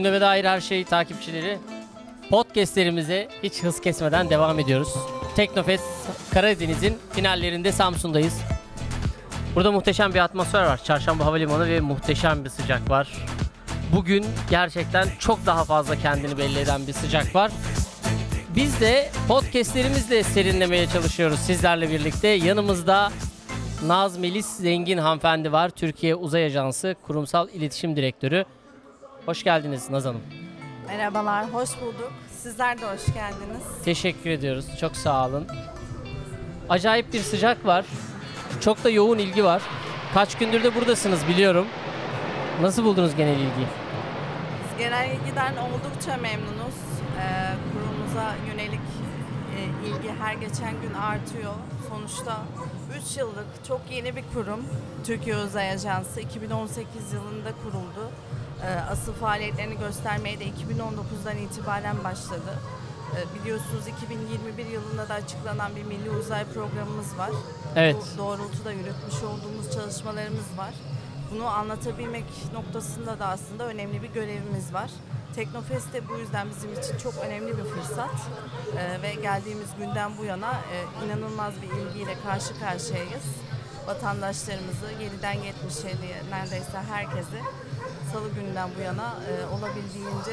Gündeme dair her şey takipçileri. Podcastlerimize hiç hız kesmeden devam ediyoruz. Teknofest Karadeniz'in finallerinde Samsun'dayız. Burada muhteşem bir atmosfer var. Çarşamba Havalimanı ve muhteşem bir sıcak var. Bugün gerçekten çok daha fazla kendini belli eden bir sıcak var. Biz de podcastlerimizle serinlemeye çalışıyoruz sizlerle birlikte. Yanımızda Naz Melis Zengin hanımefendi var. Türkiye Uzay Ajansı Kurumsal İletişim Direktörü. Hoş geldiniz Naz Hanım. Merhabalar, hoş bulduk. Sizler de hoş geldiniz. Teşekkür ediyoruz. Çok sağ olun. Acayip bir sıcak var. Çok da yoğun ilgi var. Kaç gündür de buradasınız biliyorum. Nasıl buldunuz genel ilgiyi? Biz genel ilgiden oldukça memnunuz. Ee, kurumuza yönelik e, ilgi her geçen gün artıyor. Sonuçta 3 yıllık çok yeni bir kurum. Türkiye Uzay Ajansı 2018 yılında kuruldu. Ee, asıl faaliyetlerini göstermeye de 2019'dan itibaren başladı. Ee, biliyorsunuz 2021 yılında da açıklanan bir milli uzay programımız var. Evet. Bu doğrultuda yürütmüş olduğumuz çalışmalarımız var. Bunu anlatabilmek noktasında da aslında önemli bir görevimiz var. Teknofest de bu yüzden bizim için çok önemli bir fırsat Ee, ve geldiğimiz günden bu yana e, inanılmaz bir ilgiyle karşı karşıyayız. Vatandaşlarımızı 7'den 70'e neredeyse herkesi salı günden bu yana e, olabildiğince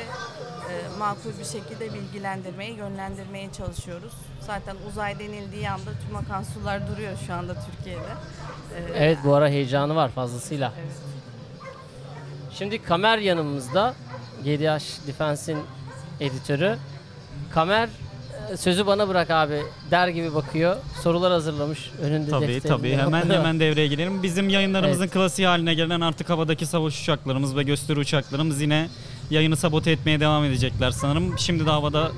e, makul bir şekilde bilgilendirmeye, yönlendirmeye çalışıyoruz. Zaten uzay denildiği anda tüm akan sular duruyor şu anda Türkiye'de. Ee, Evet bu ara heyecanı var fazlasıyla. Evet. Şimdi Kamer yanımızda. GDH Defense'in editörü. Kamer e, sözü bana bırak abi der gibi bakıyor. Sorular hazırlamış önünde Tabii defterinde. tabii hemen hemen devreye girelim. Bizim yayınlarımızın klasiği haline gelen artık havadaki savaş uçaklarımız ve gösteri uçaklarımız yine yayını sabote etmeye devam edecekler sanırım. Şimdi de havada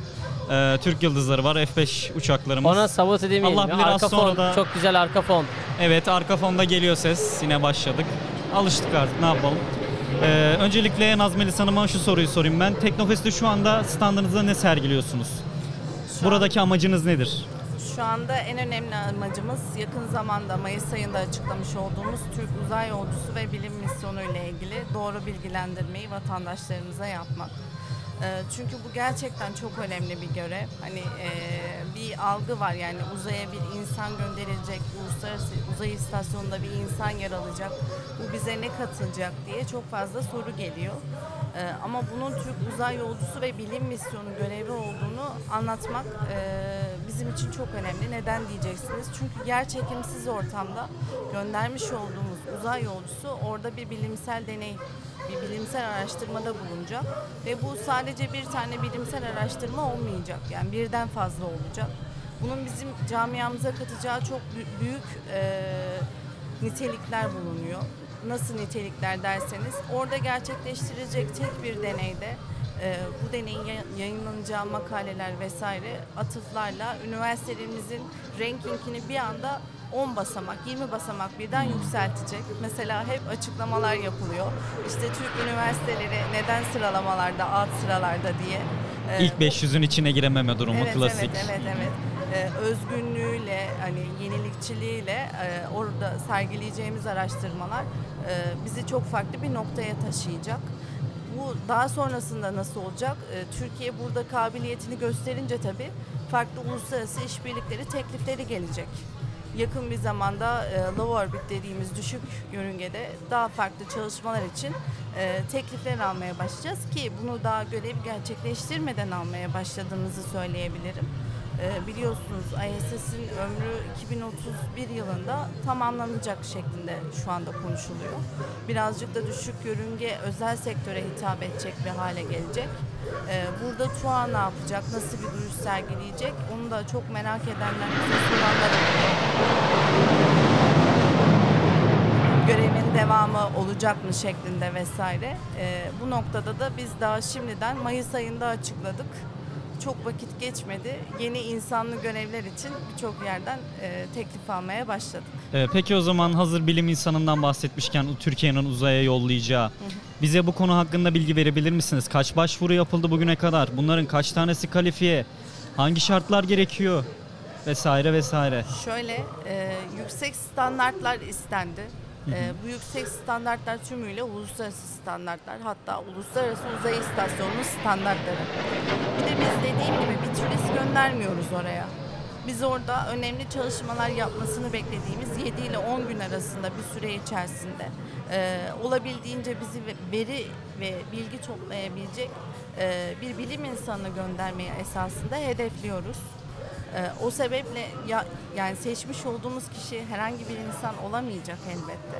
e, Türk yıldızları var F5 uçaklarımız. Ona sabot edemeyelim. Allah ya. bilir az arka sonra fon, da- çok güzel arka fon. Evet arka fonda geliyor ses yine başladık. Alıştık artık ne yapalım. E, öncelikle Nazmelis Hanım'a şu soruyu sorayım ben. Teknofest'te şu anda standınızda ne sergiliyorsunuz? Şu Buradaki amacınız nedir? Şu anda en önemli amacımız yakın zamanda Mayıs ayında açıklamış olduğumuz Türk Uzay Yolcusu ve Bilim Misyonu ile ilgili doğru bilgilendirmeyi vatandaşlarımıza yapmak. Ee, Çünkü bu gerçekten çok önemli bir görev. Hani e, bir algı var yani uzaya bir insan gönderilecek, uluslararası uzay istasyonunda bir insan yer alacak, bu bize ne katılacak diye çok fazla soru geliyor. Ee, Ama bunun Türk Uzay Yolcusu ve Bilim Misyonu görevi olduğunu anlatmak e, bizim için çok önemli. Neden diyeceksiniz? Çünkü yer çekimsiz ortamda göndermiş olduğumuz uzay yolcusu orada bir bilimsel deney, bir bilimsel araştırmada bulunacak. Ve bu sadece bir tane bilimsel araştırma olmayacak. Yani birden fazla olacak. Bunun bizim camiamıza katacağı çok bü- büyük e, nitelikler bulunuyor. Nasıl nitelikler derseniz orada gerçekleştirilecek tek bir deneyde e, bu deneyin ya- yayınlanacağı makaleler vesaire atıflarla üniversitelerimizin rankingini bir anda 10 basamak, 20 basamak birden yükseltecek. Mesela hep açıklamalar yapılıyor. İşte Türk üniversiteleri neden sıralamalarda, alt sıralarda diye. E, İlk 500'ün içine girememe durumu evet, klasik. Evet, evet, evet. Ee, özgünlüğüyle, hani yenilikçiliğiyle e, orada sergileyeceğimiz araştırmalar e, bizi çok farklı bir noktaya taşıyacak. Bu daha sonrasında nasıl olacak? Ee, Türkiye burada kabiliyetini gösterince tabii farklı uluslararası işbirlikleri teklifleri gelecek. Yakın bir zamanda e, low orbit dediğimiz düşük yörüngede daha farklı çalışmalar için e, teklifler almaya başlayacağız ki bunu daha görev gerçekleştirmeden almaya başladığımızı söyleyebilirim. E, biliyorsunuz ISS'in ömrü 2031 yılında tamamlanacak şeklinde şu anda konuşuluyor. Birazcık da düşük yörünge özel sektöre hitap edecek bir hale gelecek. E, burada TUA ne yapacak, nasıl bir duruş sergileyecek onu da çok merak edenler, bize soranlar görevin devamı olacak mı şeklinde vesaire. Ee, bu noktada da biz daha şimdiden Mayıs ayında açıkladık. Çok vakit geçmedi. Yeni insanlı görevler için birçok yerden e, teklif almaya başladık. Ee, peki o zaman hazır bilim insanından bahsetmişken Türkiye'nin uzaya yollayacağı bize bu konu hakkında bilgi verebilir misiniz? Kaç başvuru yapıldı bugüne kadar? Bunların kaç tanesi kalifiye? Hangi şartlar gerekiyor? Vesaire vesaire. Şöyle e, yüksek standartlar istendi. Ee, bu yüksek standartlar tümüyle uluslararası standartlar hatta uluslararası uzay istasyonunun standartları. Bir de biz dediğim gibi bir turist göndermiyoruz oraya. Biz orada önemli çalışmalar yapmasını beklediğimiz 7 ile 10 gün arasında bir süre içerisinde e, olabildiğince bizi ve- veri ve bilgi toplayabilecek e, bir bilim insanını göndermeyi esasında hedefliyoruz. E, o sebeple ya, yani seçmiş olduğumuz kişi herhangi bir insan olamayacak elbette.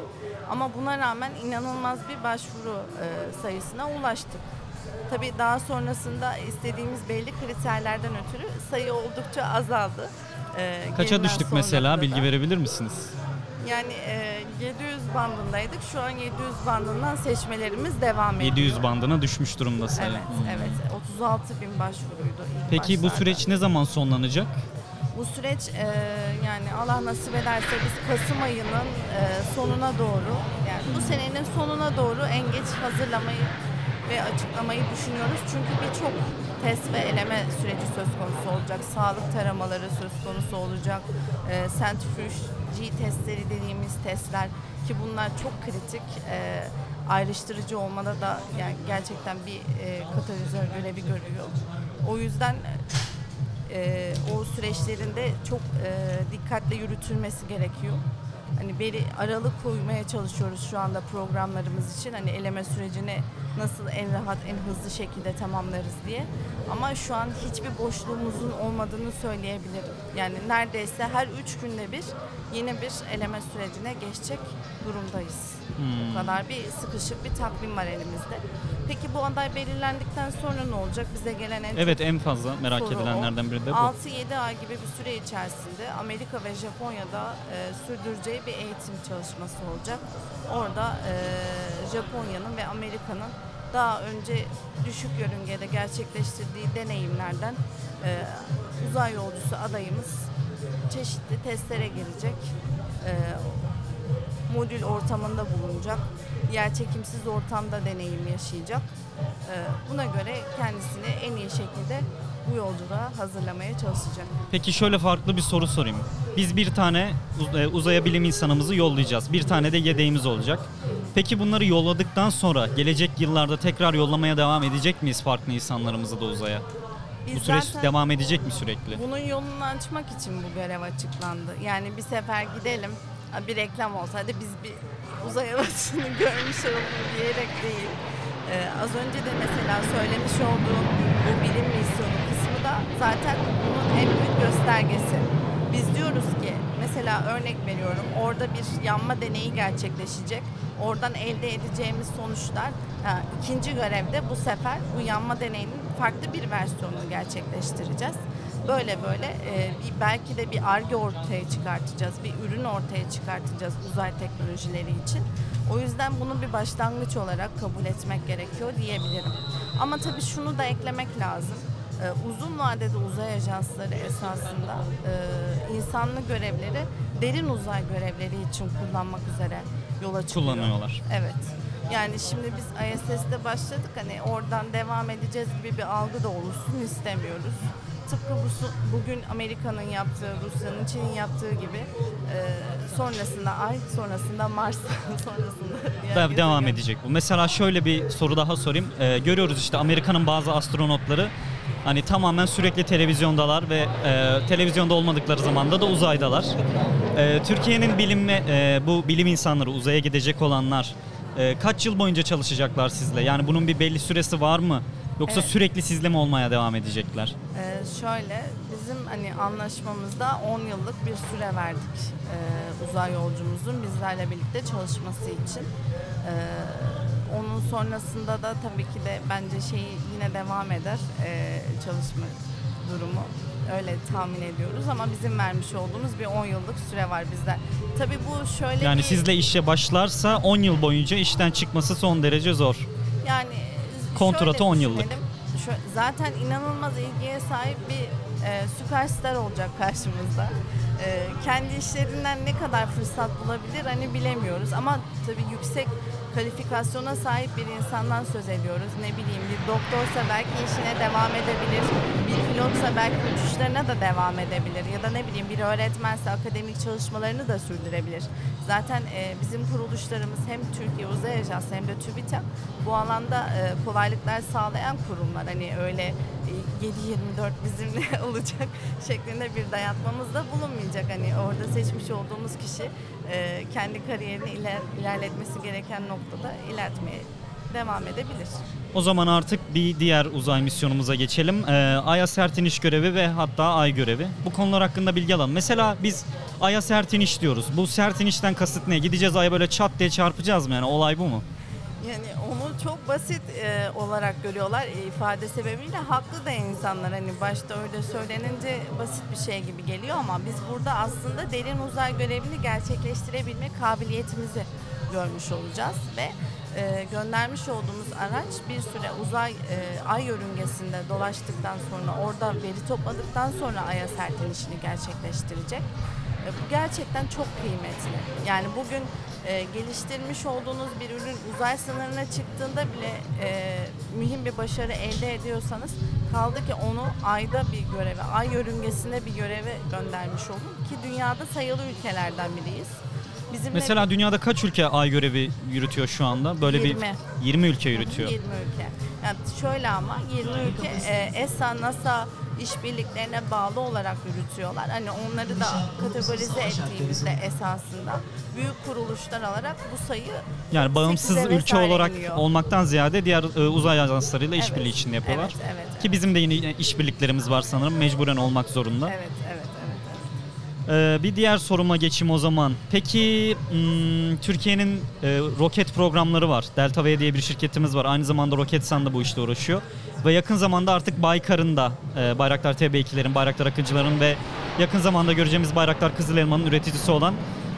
Ama buna rağmen inanılmaz bir başvuru e, sayısına ulaştık. Tabii daha sonrasında istediğimiz belli kriterlerden ötürü sayı oldukça azaldı. E, Kaça düştük mesela bilgi verebirir misiniz? Yani e, 700 bandındaydık. Şu an 700 bandından seçmelerimiz devam ediyor. 700 bandına düşmüş durumda sayı. Evet, Hmm. evet. 36 bin başvuruydu ilk Peki bu başlarda. süreç ne zaman sonlanacak? Bu süreç e, yani Allah nasip ederse biz Kasım ayının e, sonuna doğru yani bu senenin sonuna doğru en geç hazırlamayı ve açıklamayı düşünüyoruz. Çünkü birçok test ve eleme süreci söz konusu olacak. Sağlık taramaları söz konusu olacak. E, centrifuge G testleri dediğimiz testler ki bunlar çok kritik. E, ayrıştırıcı olmada da yani gerçekten bir e, katalizör görevi görüyor. O yüzden e, o süreçlerinde çok e, dikkatle yürütülmesi gerekiyor. Hani beri aralık koymaya çalışıyoruz şu anda programlarımız için. Hani eleme sürecini nasıl en rahat, en hızlı şekilde tamamlarız diye. Ama şu an hiçbir boşluğumuzun olmadığını söyleyebilirim. Yani neredeyse her üç günde bir yeni bir eleme sürecine geçecek durumdayız. Hmm. Bu kadar bir sıkışık bir takvim var elimizde. Peki bu aday belirlendikten sonra ne olacak? Bize gelen en Evet en fazla merak soru o. edilenlerden biri de bu. 6-7 ay gibi bir süre içerisinde Amerika ve Japonya'da e, sürdüreceği bir eğitim çalışması olacak. Orada e, Japonya'nın ve Amerika'nın daha önce düşük yörüngede gerçekleştirdiği deneyimlerden e, uzay yolcusu adayımız çeşitli testlere girecek. E, modül ortamında bulunacak. Yerçekimsiz ortamda deneyim yaşayacak. E, buna göre kendisini en iyi şekilde bu yolculuğa hazırlamaya çalışacak. Peki şöyle farklı bir soru sorayım. Biz bir tane e, uzaya bilim insanımızı yollayacağız. Bir tane de yedeğimiz olacak. Peki bunları yolladıktan sonra gelecek yıllarda tekrar yollamaya devam edecek miyiz farklı insanlarımızı da uzaya? Biz Bu süreç devam edecek mi sürekli? bunun yolunu açmak için bu görev açıklandı. Yani bir sefer gidelim, bir reklam olsa hadi biz bir uzay havasını görmüş olalım diyerek değil. Ee, az önce de mesela söylemiş olduğum bu bilim misyonu kısmı da zaten bunun en büyük göstergesi. Biz diyoruz ki mesela örnek veriyorum orada bir yanma deneyi gerçekleşecek. Oradan elde edeceğimiz sonuçlar ha, ikinci görevde bu sefer bu yanma deneyinin farklı bir versiyonunu gerçekleştireceğiz. Böyle böyle e, bir, belki de bir arge ortaya çıkartacağız, bir ürün ortaya çıkartacağız uzay teknolojileri için. O yüzden bunu bir başlangıç olarak kabul etmek gerekiyor diyebilirim. Ama tabii şunu da eklemek lazım. Ee, uzun vadede uzay ajansları esasında e, insanlı görevleri derin uzay görevleri için kullanmak üzere yola çıkıyor. Kullanıyorlar. Evet. Yani şimdi biz ISS'te başladık hani oradan devam edeceğiz gibi bir algı da oluşsun istemiyoruz. Tıpkı bu, bugün Amerika'nın yaptığı, Rusya'nın, Çin'in yaptığı gibi e, sonrasında Ay, sonrasında Mars, sonrasında Da- devam edecek bu. Mesela şöyle bir soru daha sorayım. Ee, görüyoruz işte Amerika'nın bazı astronotları hani tamamen sürekli televizyondalar ve e, televizyonda olmadıkları zamanda da uzaydalar. Ee, Türkiye'nin bilim e, bu bilim insanları uzaya gidecek olanlar e, kaç yıl boyunca çalışacaklar sizle? Yani bunun bir belli süresi var mı? Yoksa Evet. sürekli sizle mi olmaya devam edecekler? Ee, şöyle bizim hani anlaşmamızda 10 yıllık bir süre verdik ee, uzay yolcumuzun bizlerle birlikte çalışması için. Ee, onun sonrasında da tabii ki de bence şey yine devam eder ee, çalışma durumu. Öyle tahmin ediyoruz ama bizim vermiş olduğumuz bir 10 yıllık süre var bizden. Tabii bu şöyle Yani bir... sizle işe başlarsa 10 yıl boyunca işten çıkması son derece zor. Yani Kontratı şöyle 10 yıllık. düşünelim. Şö- zaten inanılmaz ilgiye sahip bir e, süperstar olacak karşımızda. E, kendi işlerinden ne kadar fırsat bulabilir hani bilemiyoruz ama tabii yüksek kalifikasyona sahip bir insandan söz ediyoruz. Ne bileyim bir doktorsa belki işine devam edebilir, bir pilotsa belki uçuşlarına da devam edebilir ya da ne bileyim bir öğretmense akademik çalışmalarını da sürdürebilir. Zaten e, bizim kuruluşlarımız hem Türkiye Uzay Ajansı hem de TÜBİTAK bu alanda e, kolaylıklar sağlayan kurumlar. Hani öyle e, 7-24 bizimle olacak şeklinde bir dayatmamız da bulunmayacak. Hani orada seçmiş olduğumuz kişi e, kendi kariyerini iler- ilerletmesi gereken noktada ilerletmeye devam edebilir. O zaman artık bir diğer uzay misyonumuza geçelim. Ee, Ay'a sert iniş görevi ve hatta Ay görevi. Bu konular hakkında bilgi alalım. Mesela biz Ay'a sert iniş diyoruz. Bu sert inişten kasıt ne? Gideceğiz Ay'a böyle çat diye çarpacağız mı? Yani olay bu mu? Yani onu çok basit e, olarak görüyorlar e, ifade sebebiyle haklı da insanlar hani başta öyle söylenince basit bir şey gibi geliyor ama biz burada aslında derin uzay görevini gerçekleştirebilme kabiliyetimizi görmüş olacağız ve e, göndermiş olduğumuz araç bir süre uzay e, ay yörüngesinde dolaştıktan sonra orada veri topladıktan sonra aya sert inişini gerçekleştirecek. E, Bu gerçekten çok kıymetli. Yani bugün e, geliştirmiş olduğunuz bir ürün uzay sınırına çıktığında bile e, mühim bir başarı elde ediyorsanız kaldı ki onu ayda bir göreve, ay yörüngesinde bir göreve göndermiş olun ki dünyada sayılı ülkelerden biriyiz. Bizimle Mesela dünyada kaç ülke Ay görevi yürütüyor şu anda? Böyle 20. bir 20 ülke yürütüyor. 20 ülke. Yani şöyle ama 20 ülke e, ESA, NASA işbirliklerine bağlı olarak yürütüyorlar. Hani onları da kategorize ettiğimizde esasında büyük kuruluşlar alarak bu sayı Yani bağımsız 8'e ülke olarak iniyor. olmaktan ziyade diğer e, uzay ajanslarıyla Evet, işbirliği içinde yapıyorlar. Evet, evet. Ki bizim de yine işbirliklerimiz var sanırım. Mecburen olmak zorunda. Evet, evet, evet. evet. Ee, bir diğer soruma geçeyim o zaman. Peki hmm, Türkiye'nin e, roket programları var. Delta V diye bir şirketimiz var. Aynı zamanda Roketsan da bu işte uğraşıyor. Ve yakın zamanda artık Baykar'ın da e, Bayraktar TB2'lerin, Bayraktar Akıncıların ve yakın zamanda göreceğimiz Bayraktar Kızıl Elma'nın üreticisi olan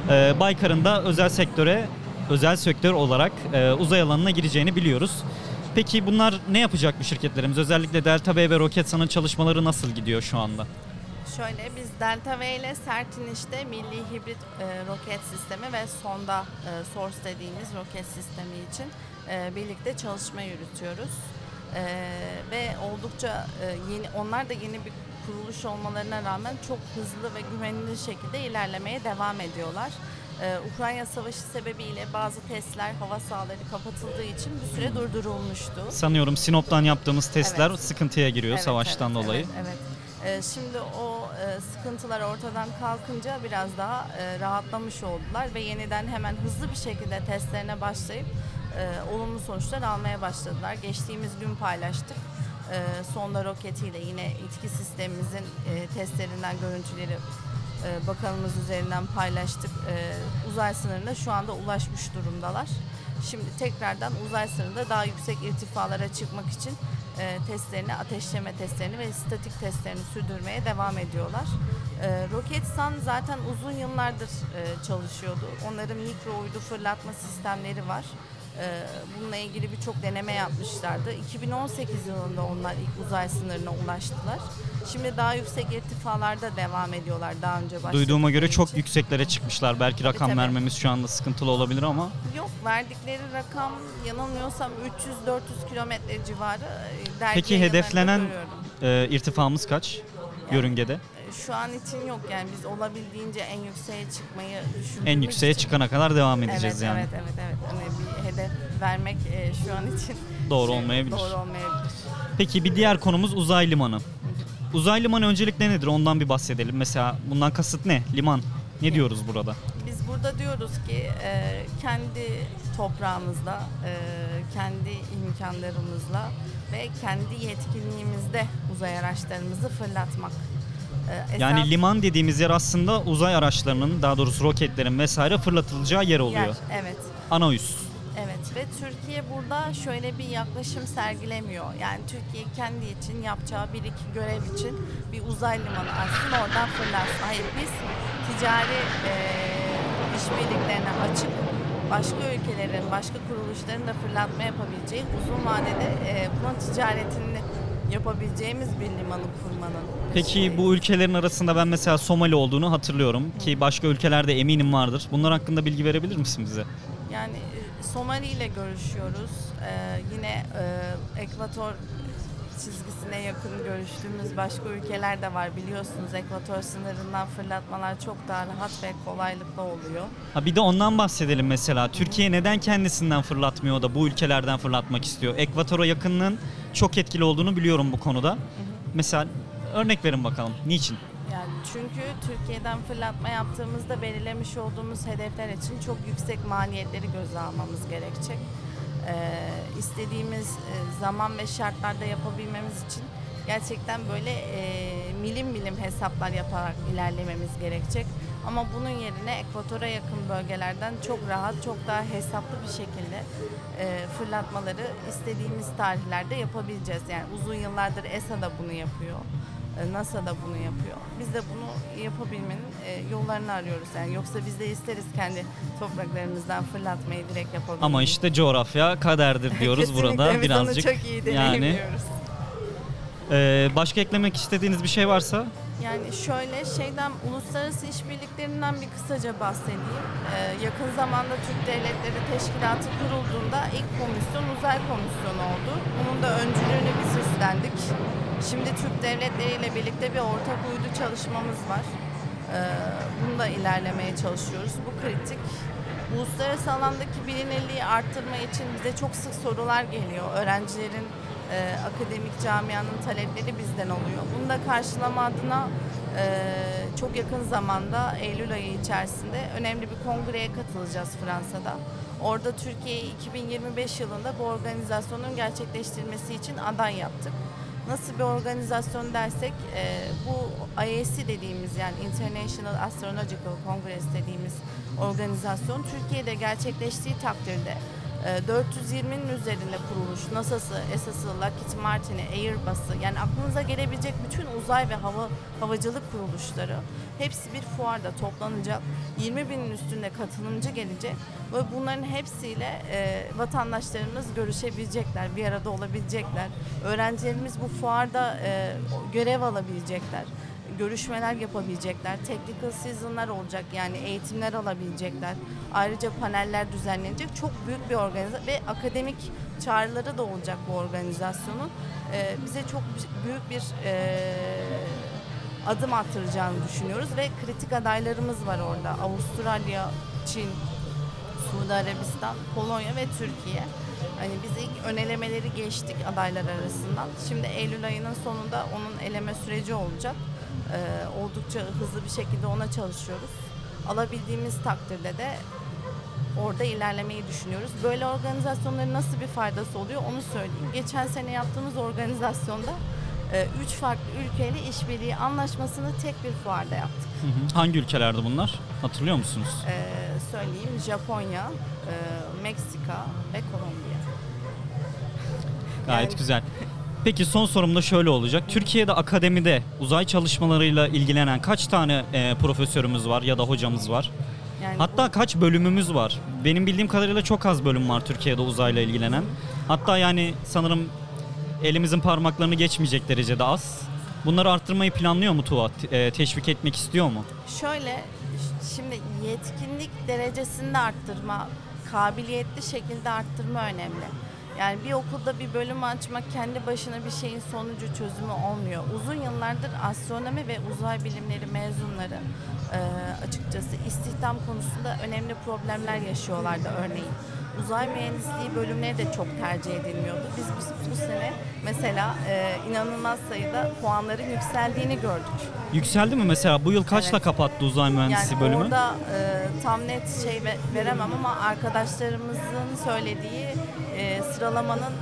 e, Baykar'ın da özel sektöre, özel sektör olarak e, uzay alanına gireceğini biliyoruz. Peki bunlar ne yapacak bu şirketlerimiz? Özellikle Delta V ve Roketsan'ın çalışmaları nasıl gidiyor şu anda? Şöyle biz Delta V ile sert inişte milli hibrit e, roket sistemi ve sonda e, Source dediğimiz roket sistemi için e, birlikte çalışma yürütüyoruz. E, ve oldukça e, yeni onlar da yeni bir kuruluş olmalarına rağmen çok hızlı ve güvenilir şekilde ilerlemeye devam ediyorlar. E, Ukrayna Savaşı sebebiyle bazı testler hava sahaları kapatıldığı için bir süre durdurulmuştu. Sanıyorum Sinop'tan yaptığımız testler Evet. sıkıntıya giriyor Evet, savaştan evet, dolayı. Evet, evet. Ee, şimdi o e, sıkıntılar ortadan kalkınca biraz daha e, rahatlamış oldular ve yeniden hemen hızlı bir şekilde testlerine başlayıp e, olumlu sonuçlar almaya başladılar. Geçtiğimiz gün paylaştık. Sonda roketiyle yine itki sistemimizin testlerinden görüntüleri bakanımız üzerinden paylaştık. Uzay sınırına şu anda ulaşmış durumdalar. Şimdi tekrardan uzay sınırında daha yüksek irtifalara çıkmak için e, testlerini, ateşleme testlerini ve statik testlerini sürdürmeye devam ediyorlar. E, Roketsan zaten uzun yıllardır e, çalışıyordu. Onların mikro uydu fırlatma sistemleri var. E, bununla ilgili birçok deneme yapmışlardı. 2018 yılında onlar ilk uzay sınırına ulaştılar. Şimdi daha yüksek irtifalarda devam ediyorlar daha önce başladıkları Duyduğuma göre çok için. yükseklere çıkmışlar. Belki rakam tabii. vermemiz şu anda sıkıntılı olabilir ama Yok verdikleri rakam yanılmıyorsam 300-400 kilometre civarı. e, Peki hedeflenen e, irtifamız kaç yörüngede? E, Şu an için yok yani biz olabildiğince en yükseğe çıkmayı düşündüğümüz En yükseğe için. çıkana kadar devam edeceğiz evet, yani. Evet evet evet. Hani bir hedef vermek e, şu an için Doğru şey, olmayabilir. Doğru olmayabilir. Peki bir diğer konumuz uzay limanı. Uzay limanı öncelikle nedir? Ondan bir bahsedelim. Mesela bundan kasıt ne? Liman. Ne diyoruz burada? Biz burada diyoruz ki e, kendi toprağımızda, e, kendi imkanlarımızla ve kendi yetkinliğimizde uzay araçlarımızı fırlatmak. E, Yani liman dediğimiz yer aslında uzay araçlarının daha doğrusu roketlerin vesaire fırlatılacağı yer oluyor. Yer, evet. Ana üs. Evet ve Türkiye burada şöyle bir yaklaşım sergilemiyor. Yani Türkiye kendi için yapacağı bir iki görev için bir uzay limanı açsın oradan fırlatsın. Hayır biz ticari e, işbirliklerine açık başka ülkelerin, başka kuruluşların da fırlatma yapabileceği uzun vadede e, bunun ticaretini yapabileceğimiz bir limanı kurmanın. Peki bu ülkelerin arasında ben mesela Somali olduğunu hatırlıyorum ki başka ülkelerde eminim vardır. Bunlar hakkında bilgi verebilir misin bize? Yani Somali ile görüşüyoruz. Ee, yine e, Ekvator çizgisine yakın görüştüğümüz başka ülkeler de var. Biliyorsunuz Ekvator sınırından fırlatmalar çok daha rahat ve kolaylıkla oluyor. Ha bir de ondan bahsedelim mesela. Türkiye neden kendisinden fırlatmıyor da bu ülkelerden fırlatmak istiyor? Ekvatora yakınlığın çok etkili olduğunu biliyorum bu konuda. Mesela örnek verin bakalım. Niçin? Çünkü Türkiye'den fırlatma yaptığımızda belirlemiş olduğumuz hedefler için çok yüksek maliyetleri göze almamız gerekecek. Ee, istediğimiz e, zaman ve şartlarda yapabilmemiz için gerçekten böyle e, milim milim hesaplar yaparak ilerlememiz gerekecek. Ama bunun yerine ekvatora yakın bölgelerden çok rahat, çok daha hesaplı bir şekilde e, fırlatmaları istediğimiz tarihlerde yapabileceğiz. Yani uzun yıllardır ESA da bunu yapıyor. E, NASA da bunu yapıyor. Biz de bunu yapabilmenin e, yollarını arıyoruz. Yani yoksa biz de isteriz kendi topraklarımızdan fırlatmayı direkt yapabilmeyi. Ama işte coğrafya kaderdir diyoruz burada biz birazcık. onu çok iyi yani e, başka eklemek istediğiniz bir şey varsa Yani şöyle şeyden uluslararası işbirliklerinden bir kısaca bahsedeyim. Ee, yakın zamanda Türk Devletleri Teşkilatı kurulduğunda ilk komisyon uzay komisyonu oldu. Bunun da öncülüğünü biz üstlendik. Şimdi Türk Devletleri ile birlikte bir ortak uydu çalışmamız var. Ee, bunu da ilerlemeye çalışıyoruz. Bu kritik. Uluslararası alandaki bilinirliği arttırma için bize çok sık sorular geliyor. Öğrencilerin e, akademik camianın talepleri bizden oluyor. Bunu da karşılama adına e, çok yakın zamanda Eylül ayı içerisinde önemli bir kongreye katılacağız Fransa'da. Orada Türkiye'yi 2025 yılında bu organizasyonun gerçekleştirilmesi için aday yaptık. Nasıl bir organizasyon dersek e, bu IAC dediğimiz yani International Astronomical Congress dediğimiz organizasyon Türkiye'de gerçekleştiği takdirde 420'nin üzerinde kuruluş, NASA'sı, ESA'sı, Lockheed Martin'i, Airbus'ı yani aklınıza gelebilecek bütün uzay ve hava havacılık kuruluşları hepsi bir fuarda toplanacak. 20 binin üstünde katılımcı gelecek ve bunların hepsiyle e, vatandaşlarımız görüşebilecekler, bir arada olabilecekler. Öğrencilerimiz bu fuarda e, görev alabilecekler görüşmeler yapabilecekler. Technical season'lar olacak yani eğitimler alabilecekler. Ayrıca paneller düzenlenecek. Çok büyük bir organizasyon ve akademik çağrıları da olacak bu organizasyonun. Ee, bize çok büyük bir e, adım attıracağını düşünüyoruz ve kritik adaylarımız var orada. Avustralya, Çin, Suudi Arabistan, Polonya ve Türkiye. Hani biz ilk önelemeleri geçtik adaylar arasından. Şimdi Eylül ayının sonunda onun eleme süreci olacak. Ee, oldukça hızlı bir şekilde ona çalışıyoruz. Alabildiğimiz takdirde de orada ilerlemeyi düşünüyoruz. Böyle organizasyonların nasıl bir faydası oluyor onu söyleyeyim. Geçen sene yaptığımız organizasyonda e, üç farklı ülkeyle işbirliği anlaşmasını tek bir fuarda yaptık. hangi ülkelerde bunlar? Hatırlıyor musunuz? Ee, söyleyeyim Japonya, e, Meksika ve Kolombiya. Gayet Yani- güzel. Peki son sorum da şöyle olacak. Türkiye'de akademide uzay çalışmalarıyla ilgilenen kaç tane e, profesörümüz var ya da hocamız var? Yani Hatta kaç bölümümüz var? Benim bildiğim kadarıyla çok az bölüm var Türkiye'de uzayla ilgilenen. Hatta yani sanırım elimizin parmaklarını geçmeyecek derecede az. Bunları arttırmayı planlıyor mu? Te- e, teşvik etmek istiyor mu? Şöyle, şimdi yetkinlik derecesinde arttırma, kabiliyetli şekilde arttırma önemli. Yani bir okulda bir bölüm açmak kendi başına bir şeyin sonucu çözümü olmuyor. Uzun yıllardır astronomi ve uzay bilimleri mezunları e, açıkçası istihdam konusunda önemli problemler yaşıyorlardı örneğin. Uzay mühendisliği bölümleri de çok tercih edilmiyordu. Biz bu, bu sene mesela e, inanılmaz sayıda puanların yükseldiğini gördük. Yükseldi mi mesela? Bu yıl kaçla Evet. kapattı uzay mühendisi yani bölümü? orada e, tam net şey ve- veremem ama arkadaşlarımızın söylediği e, sıralamanın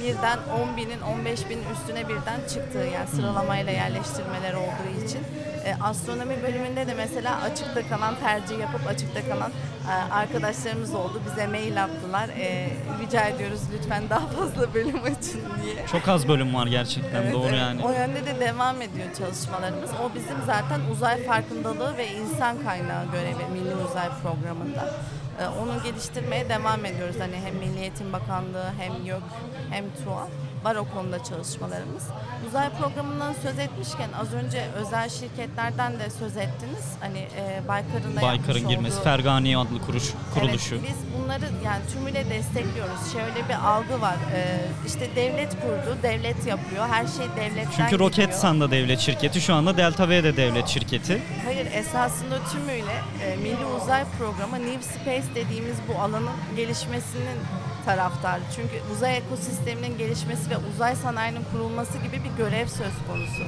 birden 10 binin 15 binin üstüne birden çıktığı yani sıralamayla yerleştirmeler olduğu için e, astronomi bölümünde de mesela açıkta kalan tercih yapıp açıkta kalan e, arkadaşlarımız oldu bize mail attılar E, rica ediyoruz lütfen daha fazla bölüm açın diye. Çok az bölüm var gerçekten Evet, doğru evet. yani. O yönde de devam ediyor çalışmalarımız. O bizim zaten uzay farkındalığı ve insan kaynağı görevi Milli Uzay Programı'nda. Ee, onu geliştirmeye devam ediyoruz. Hani hem Milli Eğitim Bakanlığı hem YÖK hem TUA. Var o konuda çalışmalarımız. Uzay programından söz etmişken az önce özel şirketlerden de söz ettiniz. Hani e, Baykar'ın da Baykar'ın girmesi, olduğu- Fergani adlı kuruş, kuruluşu. Evet, biz bunları yani tümüyle destekliyoruz. Şöyle bir algı var. Ee, işte devlet kurdu, devlet yapıyor. Her şey devletten Çünkü gidiyor. Roketsan da devlet şirketi, şu anda Delta V de devlet şirketi. Hayır, esasında tümüyle e, Milli Uzay Programı New Space dediğimiz bu alanın gelişmesinin taraftarı. Çünkü uzay ekosisteminin gelişmesi ve uzay sanayinin kurulması gibi bir görev söz konusu.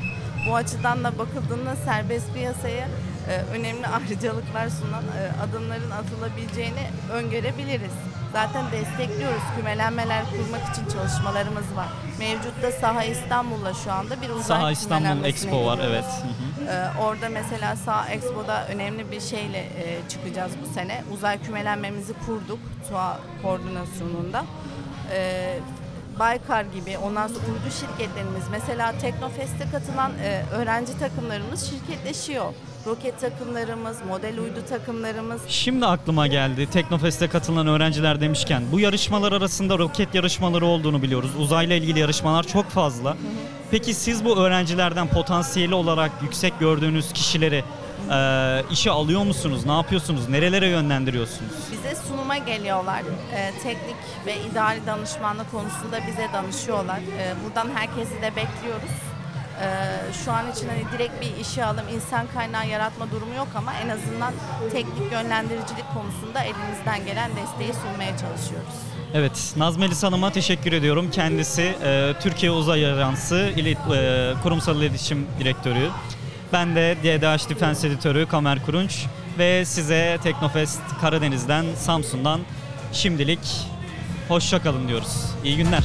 Bu açıdan da bakıldığında serbest piyasaya e, önemli ayrıcalıklar sunan e, adımların atılabileceğini öngörebiliriz. Zaten destekliyoruz. Kümelenmeler kurmak için çalışmalarımız var. Mevcutta Saha İstanbul'da şu anda bir uzay Saha İstanbul Expo var gidiyoruz. evet. Ee, orada mesela Sağ Expo'da önemli bir şeyle e, çıkacağız bu sene. Uzay kümelenmemizi kurduk TUA koordinasyonunda. Ee, Baykar gibi ondan sonra uydu şirketlerimiz mesela Teknofest'e katılan e, öğrenci takımlarımız şirketleşiyor. Roket takımlarımız, model uydu takımlarımız Şimdi aklıma geldi Teknofest'e katılan öğrenciler demişken bu yarışmalar arasında roket yarışmaları olduğunu biliyoruz. Uzayla ilgili yarışmalar çok fazla. Peki siz bu öğrencilerden potansiyeli olarak yüksek gördüğünüz kişileri e, işe alıyor musunuz? Ne yapıyorsunuz? Nerelere yönlendiriyorsunuz? Bize sunuma geliyorlar. Ee, teknik ve idari danışmanlık konusunda bize danışıyorlar. Ee, buradan herkesi de bekliyoruz. Ee, şu an için hani direkt bir işe alım, insan kaynağı yaratma durumu yok ama en azından teknik yönlendiricilik konusunda elimizden gelen desteği sunmaya çalışıyoruz. Evet, Nazmelis Hanım'a teşekkür ediyorum. Kendisi e, Türkiye Uzay Ajansı İli- e, Kurumsal İletişim Direktörü. Ben de DDH Defense Editörü Kamer Kurunç ve size Teknofest Karadeniz'den, Samsun'dan şimdilik hoşça kalın diyoruz. İyi günler.